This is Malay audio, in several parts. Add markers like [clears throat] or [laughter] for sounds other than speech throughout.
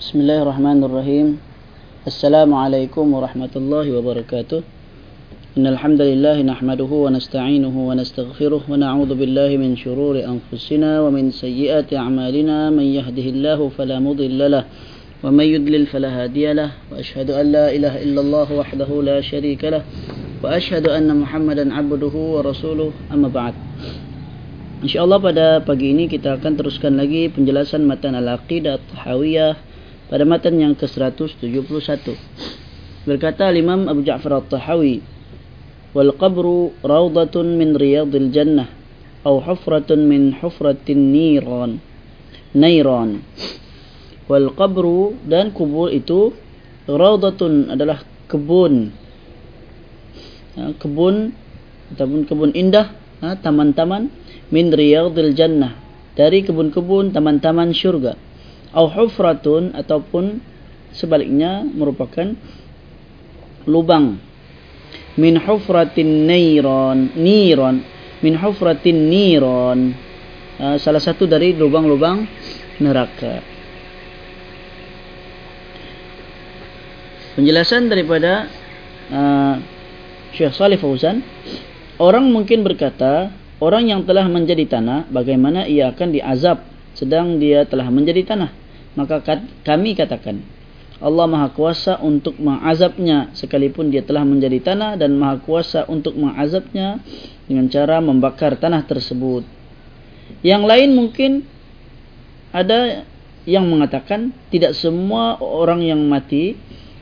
بسم الله الرحمن الرحيم السلام عليكم ورحمة الله وبركاته إن الحمد لله نحمده ونستعينه ونستغفره ونعوذ بالله من شرور أنفسنا ومن سيئات أعمالنا من يهده الله فلا مضل له ومن يدلل فلا هادي له وأشهد أن لا إله إلا الله وحده لا شريك له وأشهد أن محمدا عبده ورسوله أما بعد InsyaAllah pada pagi ini kita akan teruskan lagi penjelasan matan Al-Aqidah Tahawiyah pada matan yang ke-171. Berkata Imam Abu Ja'far Al-Tahawi, "Wal qabru rawdatun min riyadil jannah atau hufratun min hufratin niran." Nairan. Wal qabru dan kubur itu rawdatun adalah kebun. Ha, kebun ataupun kebun indah, ha, taman-taman min riyadil jannah dari kebun-kebun taman-taman syurga au hufratun ataupun sebaliknya merupakan lubang. Min hufratin niran niran min hufratin niran uh, salah satu dari lubang-lubang neraka. Penjelasan daripada uh, Syekh Salih Fauzan orang mungkin berkata Orang yang telah menjadi tanah, bagaimana ia akan diazab sedang dia telah menjadi tanah? Maka kami katakan, Allah Maha Kuasa untuk mengazabnya sekalipun dia telah menjadi tanah dan Maha Kuasa untuk mengazabnya dengan cara membakar tanah tersebut. Yang lain mungkin ada yang mengatakan tidak semua orang yang mati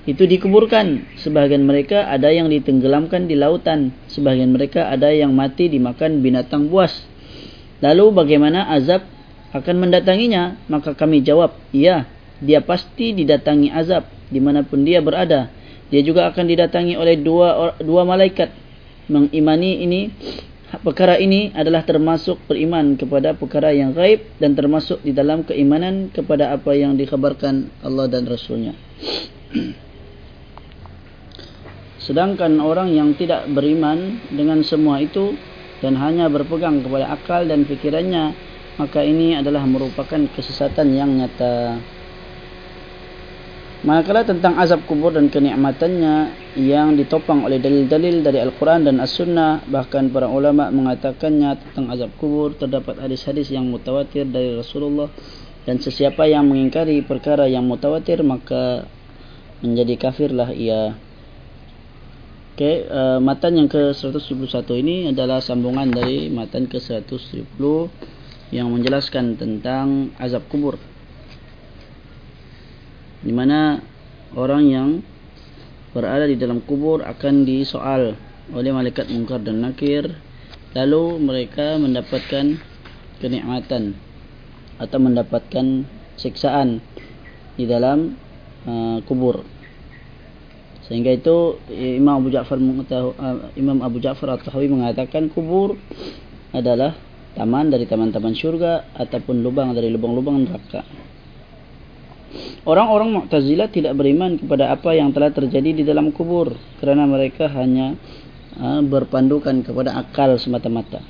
itu dikuburkan. Sebahagian mereka ada yang ditenggelamkan di lautan. Sebahagian mereka ada yang mati dimakan binatang buas. Lalu bagaimana azab akan mendatanginya? Maka kami jawab, iya, dia pasti didatangi azab dimanapun dia berada. Dia juga akan didatangi oleh dua dua malaikat. Mengimani ini, perkara ini adalah termasuk beriman kepada perkara yang gaib dan termasuk di dalam keimanan kepada apa yang dikhabarkan Allah dan Rasulnya. [clears throat] Sedangkan orang yang tidak beriman dengan semua itu dan hanya berpegang kepada akal dan fikirannya, maka ini adalah merupakan kesesatan yang nyata. Manakala tentang azab kubur dan kenikmatannya yang ditopang oleh dalil-dalil dari Al-Quran dan As-Sunnah, bahkan para ulama mengatakannya tentang azab kubur terdapat hadis-hadis yang mutawatir dari Rasulullah dan sesiapa yang mengingkari perkara yang mutawatir maka menjadi kafirlah ia. Okay, uh, matan yang ke-171 ini adalah sambungan dari matan ke-170 yang menjelaskan tentang azab kubur. Di mana orang yang berada di dalam kubur akan disoal oleh malaikat mungkar dan nakir lalu mereka mendapatkan kenikmatan atau mendapatkan siksaan di dalam uh, kubur. Sehingga itu Imam Abu Ja'far uh, Imam Abu Ja'far At-Tahawi mengatakan kubur adalah taman dari taman-taman syurga ataupun lubang dari lubang-lubang neraka. Orang-orang Mu'tazilah tidak beriman kepada apa yang telah terjadi di dalam kubur kerana mereka hanya uh, berpandukan kepada akal semata-mata.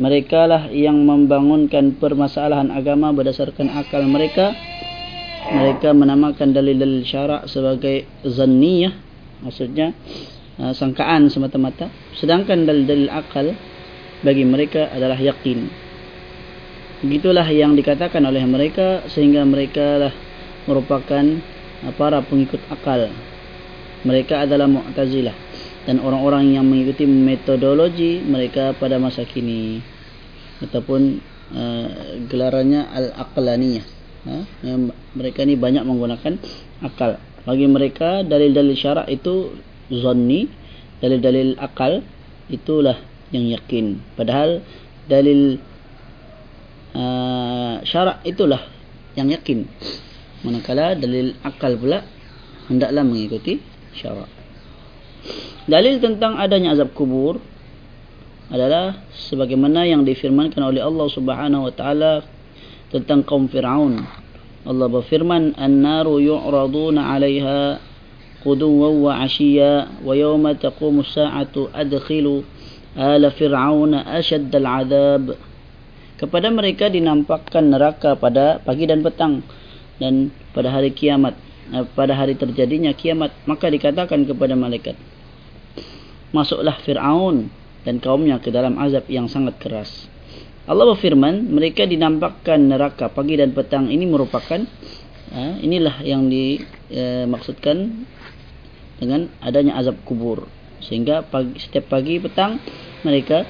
Mereka lah yang membangunkan permasalahan agama berdasarkan akal mereka mereka menamakan dalil-dalil syarak sebagai zanniyah maksudnya uh, sangkaan semata-mata sedangkan dalil-dalil akal bagi mereka adalah yakin. Begitulah yang dikatakan oleh mereka sehingga mereka lah merupakan uh, para pengikut akal. Mereka adalah mu'tazilah dan orang-orang yang mengikuti metodologi mereka pada masa kini ataupun uh, gelarannya al-aqlaniyah. Ha? mereka ni banyak menggunakan akal. Bagi mereka dalil-dalil syarak itu zanni dalil-dalil akal itulah yang yakin. Padahal dalil uh, syarak itulah yang yakin. Manakala dalil akal pula hendaklah mengikuti syarak. Dalil tentang adanya azab kubur adalah sebagaimana yang difirmankan oleh Allah Subhanahu wa taala tentang kaum Fir'aun. Allah berfirman, An-naru yu'raduna 'alaiha quduwan wa 'ashiyya wa yawma taqumu as-sa'atu adkhilu ala fir'auna ashadd al-'adab." Kepada mereka dinampakkan neraka pada pagi dan petang dan pada hari kiamat eh, pada hari terjadinya kiamat. Maka dikatakan kepada malaikat masuklah Fir'aun dan kaumnya ke dalam azab yang sangat keras. Allah berfirman mereka dinampakkan neraka pagi dan petang. Ini merupakan eh, inilah yang dimaksudkan eh, dengan adanya azab kubur sehingga pagi, setiap pagi petang mereka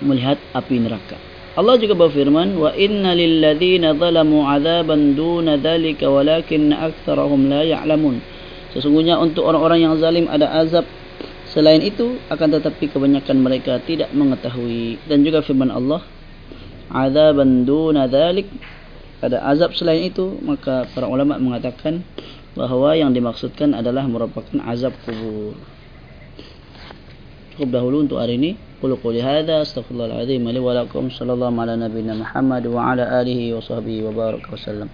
melihat api neraka. Allah juga berfirman wa inna lil ladzina zalamu adzaban duna dzalika walakin aktsarahum la ya'lamun. Sesungguhnya untuk orang-orang yang zalim ada azab. Selain itu akan tetapi kebanyakan mereka tidak mengetahui. Dan juga firman Allah adzaban duna dzalik ada azab selain itu maka para ulama mengatakan bahawa yang dimaksudkan adalah merupakan azab kubur cukup dahulu untuk hari ini. Qul qul hadza astaghfirullahal azim li wa lakum sallallahu ala nabiyyina Muhammad wa ala alihi wa sahbihi wa baraka wasallam.